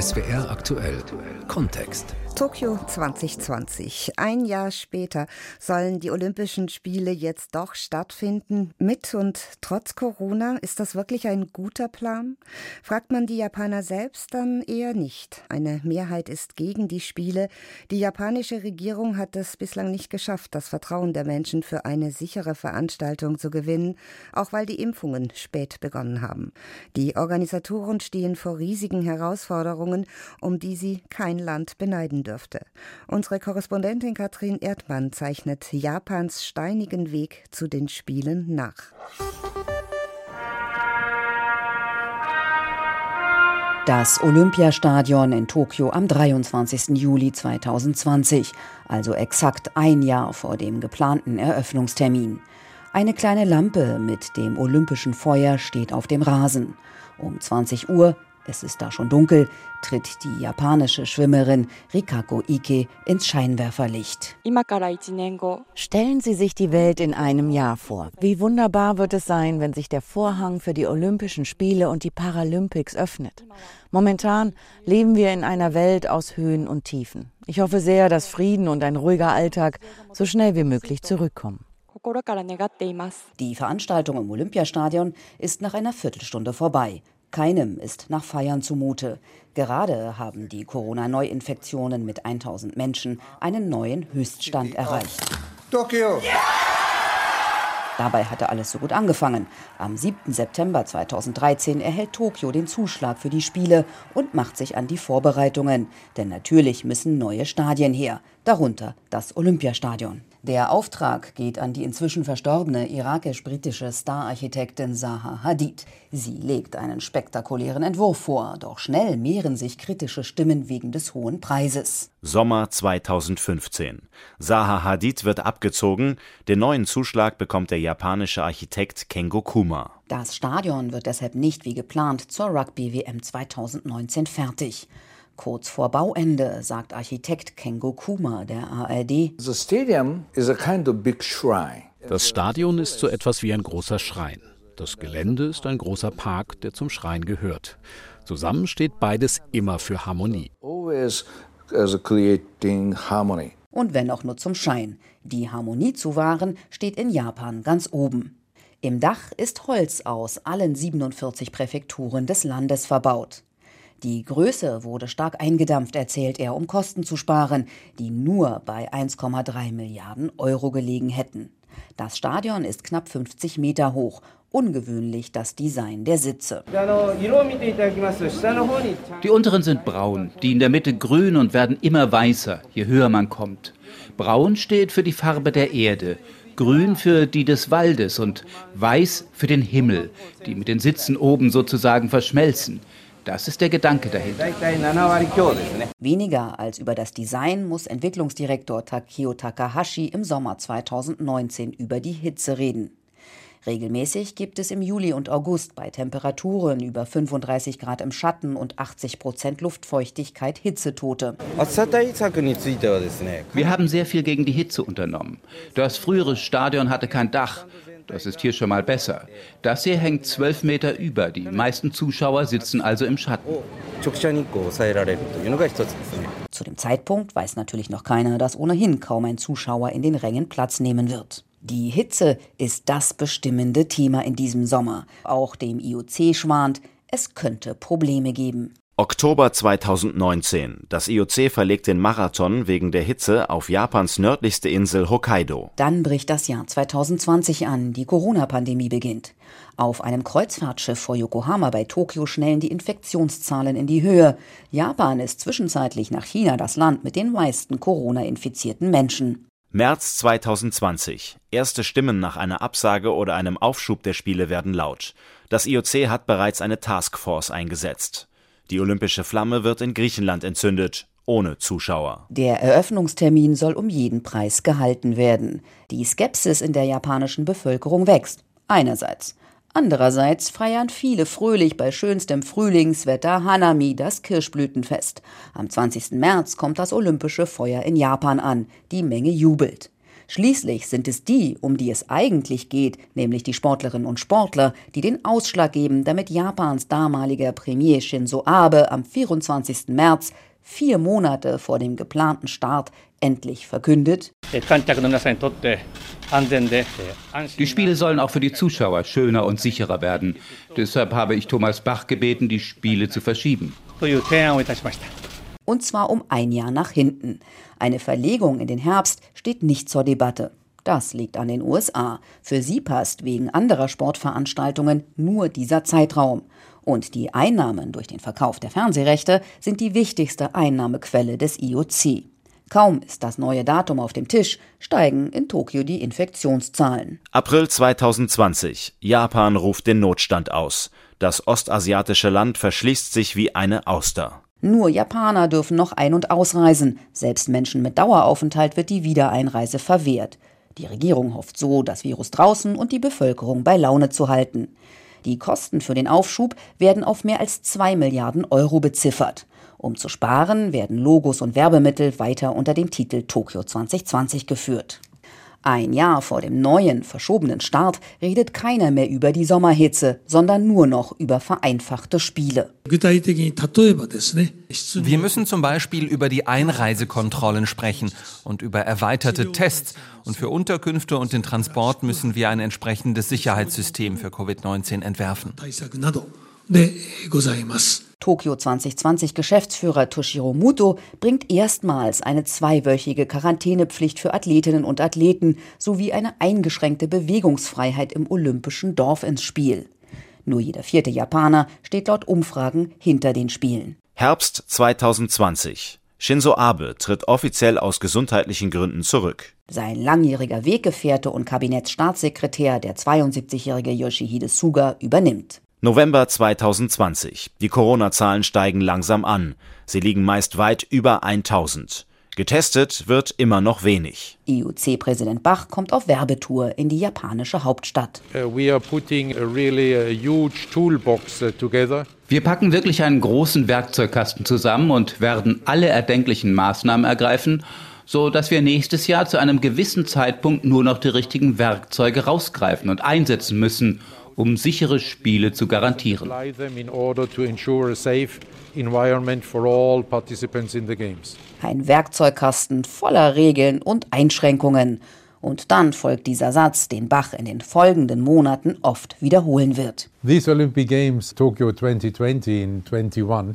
SWR aktuell Kontext. Tokio 2020. Ein Jahr später sollen die Olympischen Spiele jetzt doch stattfinden. Mit und trotz Corona. Ist das wirklich ein guter Plan? Fragt man die Japaner selbst, dann eher nicht. Eine Mehrheit ist gegen die Spiele. Die japanische Regierung hat es bislang nicht geschafft, das Vertrauen der Menschen für eine sichere Veranstaltung zu gewinnen, auch weil die Impfungen spät begonnen haben. Die Organisatoren stehen vor riesigen Herausforderungen, um die sie kein Land beneiden dürfte. Unsere Korrespondentin Katrin Erdmann zeichnet Japans steinigen Weg zu den Spielen nach. Das Olympiastadion in Tokio am 23. Juli 2020, also exakt ein Jahr vor dem geplanten Eröffnungstermin. Eine kleine Lampe mit dem olympischen Feuer steht auf dem Rasen. Um 20 Uhr es ist da schon dunkel, tritt die japanische Schwimmerin Rikako Ike ins Scheinwerferlicht. Stellen Sie sich die Welt in einem Jahr vor. Wie wunderbar wird es sein, wenn sich der Vorhang für die Olympischen Spiele und die Paralympics öffnet. Momentan leben wir in einer Welt aus Höhen und Tiefen. Ich hoffe sehr, dass Frieden und ein ruhiger Alltag so schnell wie möglich zurückkommen. Die Veranstaltung im Olympiastadion ist nach einer Viertelstunde vorbei. Keinem ist nach Feiern zumute. Gerade haben die Corona-Neuinfektionen mit 1000 Menschen einen neuen Höchststand erreicht. Tokio! Dabei hatte alles so gut angefangen. Am 7. September 2013 erhält Tokio den Zuschlag für die Spiele und macht sich an die Vorbereitungen. Denn natürlich müssen neue Stadien her, darunter das Olympiastadion. Der Auftrag geht an die inzwischen verstorbene irakisch-britische Stararchitektin Zaha Hadid. Sie legt einen spektakulären Entwurf vor, doch schnell mehren sich kritische Stimmen wegen des hohen Preises. Sommer 2015. Zaha Hadid wird abgezogen. Den neuen Zuschlag bekommt der japanische Architekt Kengo Kuma. Das Stadion wird deshalb nicht wie geplant zur Rugby-WM 2019 fertig. Kurz vor Bauende, sagt Architekt Kengo Kuma der ARD. Das Stadion ist so etwas wie ein großer Schrein. Das Gelände ist ein großer Park, der zum Schrein gehört. Zusammen steht beides immer für Harmonie. Und wenn auch nur zum Schein. Die Harmonie zu wahren steht in Japan ganz oben. Im Dach ist Holz aus allen 47 Präfekturen des Landes verbaut. Die Größe wurde stark eingedampft, erzählt er, um Kosten zu sparen, die nur bei 1,3 Milliarden Euro gelegen hätten. Das Stadion ist knapp 50 Meter hoch. Ungewöhnlich das Design der Sitze. Die unteren sind braun, die in der Mitte grün und werden immer weißer, je höher man kommt. Braun steht für die Farbe der Erde, grün für die des Waldes und weiß für den Himmel, die mit den Sitzen oben sozusagen verschmelzen. Das ist der Gedanke dahinter. Weniger als über das Design muss Entwicklungsdirektor Takeo Takahashi im Sommer 2019 über die Hitze reden. Regelmäßig gibt es im Juli und August bei Temperaturen über 35 Grad im Schatten und 80 Prozent Luftfeuchtigkeit Hitzetote. Wir haben sehr viel gegen die Hitze unternommen. Das frühere Stadion hatte kein Dach. Das ist hier schon mal besser. Das hier hängt zwölf Meter über. Die meisten Zuschauer sitzen also im Schatten. Zu dem Zeitpunkt weiß natürlich noch keiner, dass ohnehin kaum ein Zuschauer in den Rängen Platz nehmen wird. Die Hitze ist das bestimmende Thema in diesem Sommer. Auch dem IOC schwant, es könnte Probleme geben. Oktober 2019. Das IOC verlegt den Marathon wegen der Hitze auf Japans nördlichste Insel Hokkaido. Dann bricht das Jahr 2020 an, die Corona-Pandemie beginnt. Auf einem Kreuzfahrtschiff vor Yokohama bei Tokio schnellen die Infektionszahlen in die Höhe. Japan ist zwischenzeitlich nach China das Land mit den meisten Corona-infizierten Menschen. März 2020. Erste Stimmen nach einer Absage oder einem Aufschub der Spiele werden laut. Das IOC hat bereits eine Taskforce eingesetzt. Die olympische Flamme wird in Griechenland entzündet, ohne Zuschauer. Der Eröffnungstermin soll um jeden Preis gehalten werden. Die Skepsis in der japanischen Bevölkerung wächst. Einerseits. Andererseits feiern viele fröhlich bei schönstem Frühlingswetter Hanami, das Kirschblütenfest. Am 20. März kommt das olympische Feuer in Japan an. Die Menge jubelt. Schließlich sind es die, um die es eigentlich geht, nämlich die Sportlerinnen und Sportler, die den Ausschlag geben, damit Japans damaliger Premier Shinzo Abe am 24. März, vier Monate vor dem geplanten Start, endlich verkündet. Die Spiele sollen auch für die Zuschauer schöner und sicherer werden. Deshalb habe ich Thomas Bach gebeten, die Spiele zu verschieben. Und zwar um ein Jahr nach hinten. Eine Verlegung in den Herbst steht nicht zur Debatte. Das liegt an den USA. Für sie passt wegen anderer Sportveranstaltungen nur dieser Zeitraum. Und die Einnahmen durch den Verkauf der Fernsehrechte sind die wichtigste Einnahmequelle des IOC. Kaum ist das neue Datum auf dem Tisch, steigen in Tokio die Infektionszahlen. April 2020. Japan ruft den Notstand aus. Das ostasiatische Land verschließt sich wie eine Auster. Nur Japaner dürfen noch ein- und ausreisen. Selbst Menschen mit Daueraufenthalt wird die Wiedereinreise verwehrt. Die Regierung hofft so, das Virus draußen und die Bevölkerung bei Laune zu halten. Die Kosten für den Aufschub werden auf mehr als zwei Milliarden Euro beziffert. Um zu sparen, werden Logos und Werbemittel weiter unter dem Titel Tokio 2020 geführt. Ein Jahr vor dem neuen, verschobenen Start redet keiner mehr über die Sommerhitze, sondern nur noch über vereinfachte Spiele. Wir müssen zum Beispiel über die Einreisekontrollen sprechen und über erweiterte Tests. Und für Unterkünfte und den Transport müssen wir ein entsprechendes Sicherheitssystem für Covid-19 entwerfen. Tokio 2020 Geschäftsführer Toshiro Muto bringt erstmals eine zweiwöchige Quarantänepflicht für Athletinnen und Athleten sowie eine eingeschränkte Bewegungsfreiheit im olympischen Dorf ins Spiel. Nur jeder vierte Japaner steht laut Umfragen hinter den Spielen. Herbst 2020. Shinzo Abe tritt offiziell aus gesundheitlichen Gründen zurück. Sein langjähriger Weggefährte und Kabinettsstaatssekretär, der 72-jährige Yoshihide Suga, übernimmt. November 2020. Die Corona-Zahlen steigen langsam an. Sie liegen meist weit über 1000. Getestet wird immer noch wenig. IOC-Präsident Bach kommt auf Werbetour in die japanische Hauptstadt. Uh, uh, wir packen wirklich einen großen Werkzeugkasten zusammen und werden alle erdenklichen Maßnahmen ergreifen, so dass wir nächstes Jahr zu einem gewissen Zeitpunkt nur noch die richtigen Werkzeuge rausgreifen und einsetzen müssen, um sichere Spiele zu garantieren. Ein Werkzeugkasten voller Regeln und Einschränkungen. Und dann folgt dieser Satz, den Bach in den folgenden Monaten oft wiederholen wird.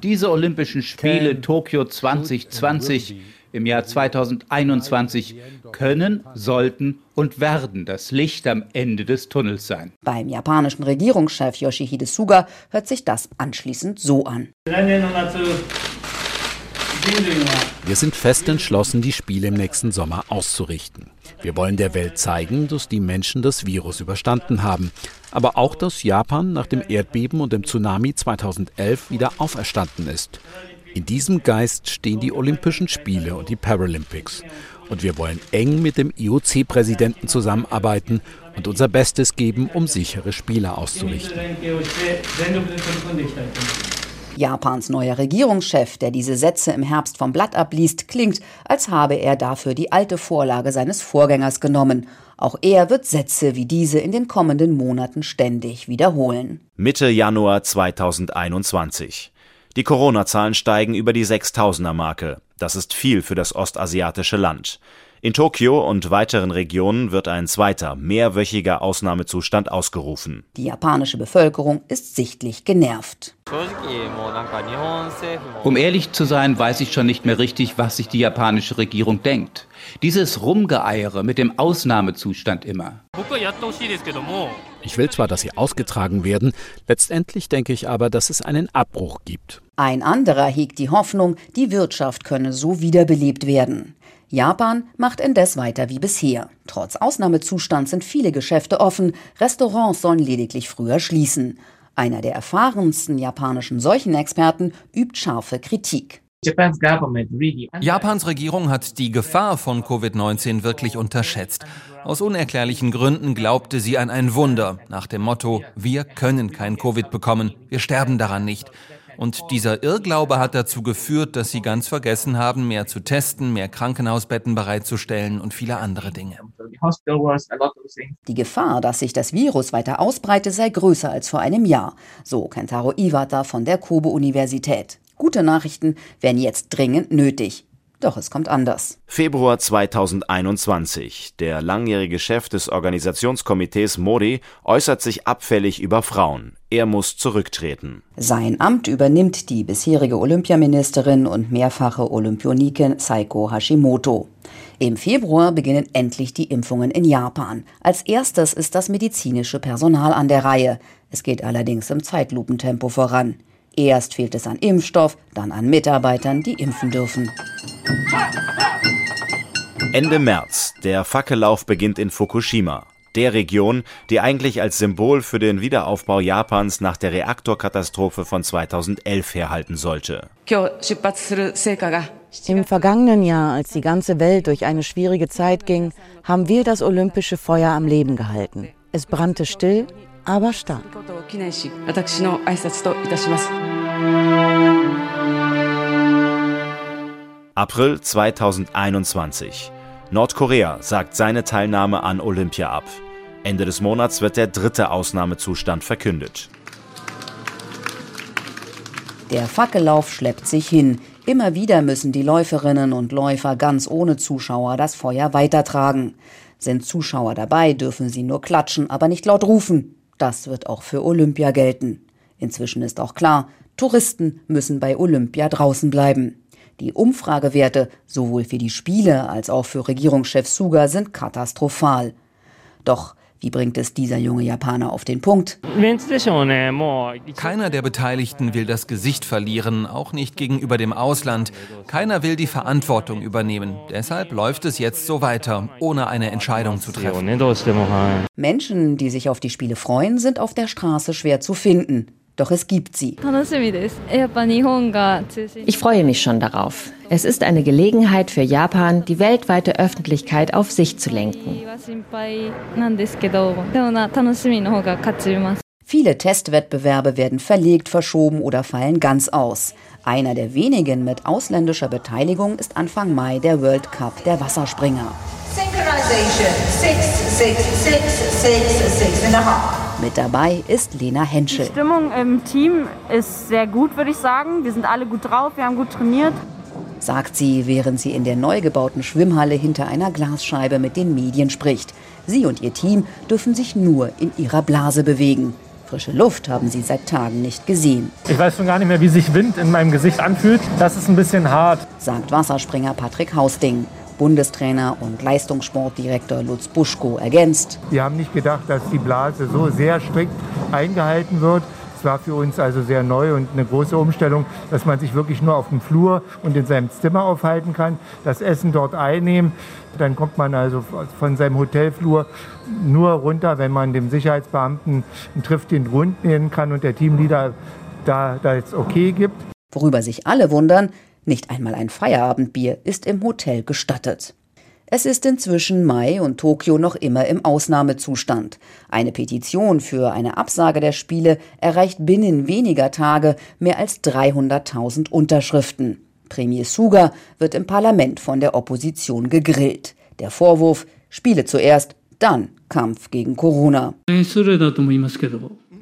Diese Olympischen Spiele Tokio 2020 im Jahr 2021 können, sollten und werden das Licht am Ende des Tunnels sein. Beim japanischen Regierungschef Yoshihide Suga hört sich das anschließend so an. Wir sind fest entschlossen, die Spiele im nächsten Sommer auszurichten. Wir wollen der Welt zeigen, dass die Menschen das Virus überstanden haben, aber auch, dass Japan nach dem Erdbeben und dem Tsunami 2011 wieder auferstanden ist. In diesem Geist stehen die Olympischen Spiele und die Paralympics. Und wir wollen eng mit dem IOC-Präsidenten zusammenarbeiten und unser Bestes geben, um sichere Spiele auszurichten. Japans neuer Regierungschef, der diese Sätze im Herbst vom Blatt abliest, klingt, als habe er dafür die alte Vorlage seines Vorgängers genommen. Auch er wird Sätze wie diese in den kommenden Monaten ständig wiederholen. Mitte Januar 2021. Die Corona-Zahlen steigen über die 6000er-Marke. Das ist viel für das ostasiatische Land. In Tokio und weiteren Regionen wird ein zweiter, mehrwöchiger Ausnahmezustand ausgerufen. Die japanische Bevölkerung ist sichtlich genervt. Um ehrlich zu sein, weiß ich schon nicht mehr richtig, was sich die japanische Regierung denkt. Dieses Rumgeeiere mit dem Ausnahmezustand immer. Ich will zwar, dass sie ausgetragen werden, letztendlich denke ich aber, dass es einen Abbruch gibt. Ein anderer hegt die Hoffnung, die Wirtschaft könne so wiederbelebt werden. Japan macht indes weiter wie bisher. Trotz Ausnahmezustand sind viele Geschäfte offen, Restaurants sollen lediglich früher schließen. Einer der erfahrensten japanischen Seuchenexperten übt scharfe Kritik. Japans Regierung hat die Gefahr von Covid-19 wirklich unterschätzt. Aus unerklärlichen Gründen glaubte sie an ein Wunder nach dem Motto, wir können kein Covid bekommen, wir sterben daran nicht. Und dieser Irrglaube hat dazu geführt, dass sie ganz vergessen haben, mehr zu testen, mehr Krankenhausbetten bereitzustellen und viele andere Dinge. Die Gefahr, dass sich das Virus weiter ausbreitet, sei größer als vor einem Jahr, so Kentaro Iwata von der Kobe-Universität. Gute Nachrichten wären jetzt dringend nötig. Doch es kommt anders. Februar 2021. Der langjährige Chef des Organisationskomitees Modi äußert sich abfällig über Frauen. Er muss zurücktreten. Sein Amt übernimmt die bisherige Olympiaministerin und mehrfache Olympionikin Saiko Hashimoto. Im Februar beginnen endlich die Impfungen in Japan. Als erstes ist das medizinische Personal an der Reihe. Es geht allerdings im Zeitlupentempo voran. Erst fehlt es an Impfstoff, dann an Mitarbeitern, die impfen dürfen. Ende März. Der Fackellauf beginnt in Fukushima, der Region, die eigentlich als Symbol für den Wiederaufbau Japans nach der Reaktorkatastrophe von 2011 herhalten sollte. Im vergangenen Jahr, als die ganze Welt durch eine schwierige Zeit ging, haben wir das olympische Feuer am Leben gehalten. Es brannte still, aber stark. April 2021. Nordkorea sagt seine Teilnahme an Olympia ab. Ende des Monats wird der dritte Ausnahmezustand verkündet. Der Fackellauf schleppt sich hin. Immer wieder müssen die Läuferinnen und Läufer ganz ohne Zuschauer das Feuer weitertragen. Sind Zuschauer dabei, dürfen sie nur klatschen, aber nicht laut rufen. Das wird auch für Olympia gelten. Inzwischen ist auch klar, Touristen müssen bei Olympia draußen bleiben. Die Umfragewerte sowohl für die Spiele als auch für Regierungschef Suga sind katastrophal. Doch wie bringt es dieser junge Japaner auf den Punkt? Keiner der Beteiligten will das Gesicht verlieren, auch nicht gegenüber dem Ausland. Keiner will die Verantwortung übernehmen. Deshalb läuft es jetzt so weiter, ohne eine Entscheidung zu treffen. Menschen, die sich auf die Spiele freuen, sind auf der Straße schwer zu finden. Doch es gibt sie. Ich freue mich schon darauf. Es ist eine Gelegenheit für Japan, die weltweite Öffentlichkeit auf sich zu lenken. Viele Testwettbewerbe werden verlegt, verschoben oder fallen ganz aus. Einer der wenigen mit ausländischer Beteiligung ist Anfang Mai der World Cup der Wasserspringer. Synchronization. Six, six, six, six, six and a half. Mit dabei ist Lena Henschel. Die Stimmung im Team ist sehr gut, würde ich sagen. Wir sind alle gut drauf, wir haben gut trainiert. Sagt sie, während sie in der neu gebauten Schwimmhalle hinter einer Glasscheibe mit den Medien spricht. Sie und ihr Team dürfen sich nur in ihrer Blase bewegen. Frische Luft haben sie seit Tagen nicht gesehen. Ich weiß schon gar nicht mehr, wie sich Wind in meinem Gesicht anfühlt. Das ist ein bisschen hart, sagt Wasserspringer Patrick Hausding. Bundestrainer und Leistungssportdirektor Lutz Buschko ergänzt. Wir haben nicht gedacht, dass die Blase so sehr strikt eingehalten wird. Es war für uns also sehr neu und eine große Umstellung, dass man sich wirklich nur auf dem Flur und in seinem Zimmer aufhalten kann, das Essen dort einnehmen. Dann kommt man also von seinem Hotelflur nur runter, wenn man dem Sicherheitsbeamten einen Triff den Rund nehmen kann und der Teamleader da, da jetzt okay gibt. Worüber sich alle wundern, nicht einmal ein Feierabendbier ist im Hotel gestattet. Es ist inzwischen Mai und Tokio noch immer im Ausnahmezustand. Eine Petition für eine Absage der Spiele erreicht binnen weniger Tage mehr als 300.000 Unterschriften. Premier Suga wird im Parlament von der Opposition gegrillt. Der Vorwurf, Spiele zuerst, dann Kampf gegen Corona.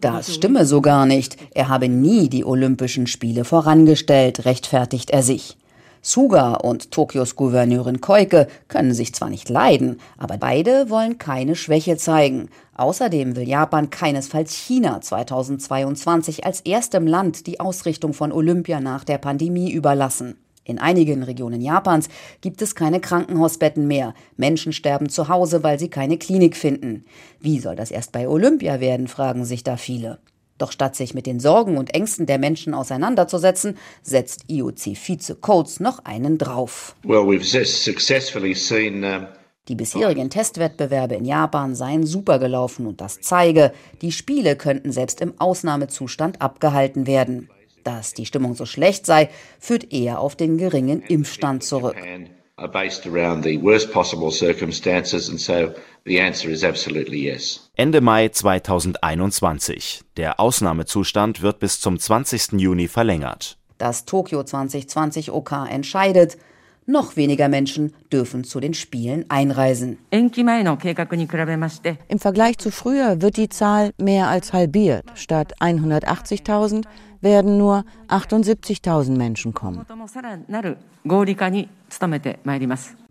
Das stimme so gar nicht. Er habe nie die Olympischen Spiele vorangestellt, rechtfertigt er sich. Suga und Tokios Gouverneurin Koike können sich zwar nicht leiden, aber beide wollen keine Schwäche zeigen. Außerdem will Japan keinesfalls China 2022 als erstem Land die Ausrichtung von Olympia nach der Pandemie überlassen. In einigen Regionen Japans gibt es keine Krankenhausbetten mehr. Menschen sterben zu Hause, weil sie keine Klinik finden. Wie soll das erst bei Olympia werden, fragen sich da viele. Doch statt sich mit den Sorgen und Ängsten der Menschen auseinanderzusetzen, setzt IOC-Vize Coates noch einen drauf. Well, seen, uh die bisherigen Testwettbewerbe in Japan seien super gelaufen und das zeige, die Spiele könnten selbst im Ausnahmezustand abgehalten werden. Dass die Stimmung so schlecht sei, führt eher auf den geringen Impfstand zurück. Ende Mai 2021. Der Ausnahmezustand wird bis zum 20. Juni verlängert. Das Tokio 2020 OK entscheidet, noch weniger Menschen dürfen zu den Spielen einreisen. Im Vergleich zu früher wird die Zahl mehr als halbiert. Statt 180.000 werden nur 78.000 Menschen kommen.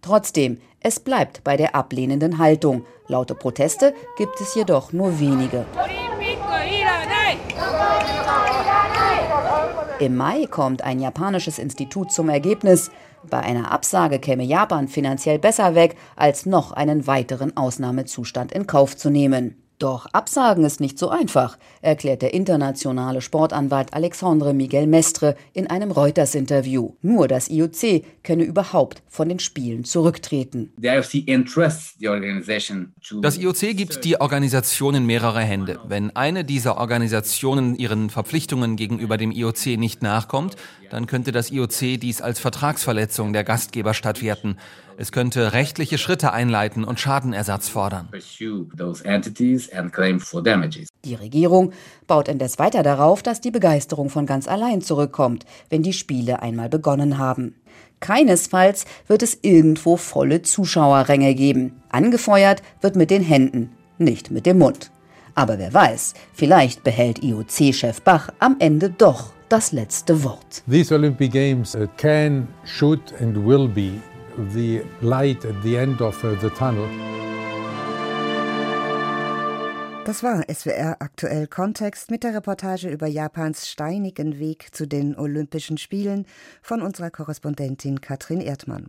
Trotzdem, es bleibt bei der ablehnenden Haltung. Laute Proteste gibt es jedoch nur wenige. Im Mai kommt ein japanisches Institut zum Ergebnis, bei einer Absage käme Japan finanziell besser weg, als noch einen weiteren Ausnahmezustand in Kauf zu nehmen. Doch Absagen ist nicht so einfach, erklärt der internationale Sportanwalt Alexandre Miguel Mestre in einem Reuters-Interview. Nur das IOC könne überhaupt von den Spielen zurücktreten. Das IOC gibt die Organisation in mehrere Hände. Wenn eine dieser Organisationen ihren Verpflichtungen gegenüber dem IOC nicht nachkommt, dann könnte das IOC dies als Vertragsverletzung der Gastgeberstadt werten. Es könnte rechtliche Schritte einleiten und Schadenersatz fordern. Die Regierung baut indes weiter darauf, dass die Begeisterung von ganz allein zurückkommt, wenn die Spiele einmal begonnen haben. Keinesfalls wird es irgendwo volle Zuschauerränge geben. Angefeuert wird mit den Händen, nicht mit dem Mund. Aber wer weiß, vielleicht behält IOC-Chef Bach am Ende doch das letzte Wort. These Olympic Games uh, can, should and will be the light at the end of uh, the tunnel. Das war SWR aktuell Kontext mit der Reportage über Japans steinigen Weg zu den Olympischen Spielen von unserer Korrespondentin Katrin Erdmann.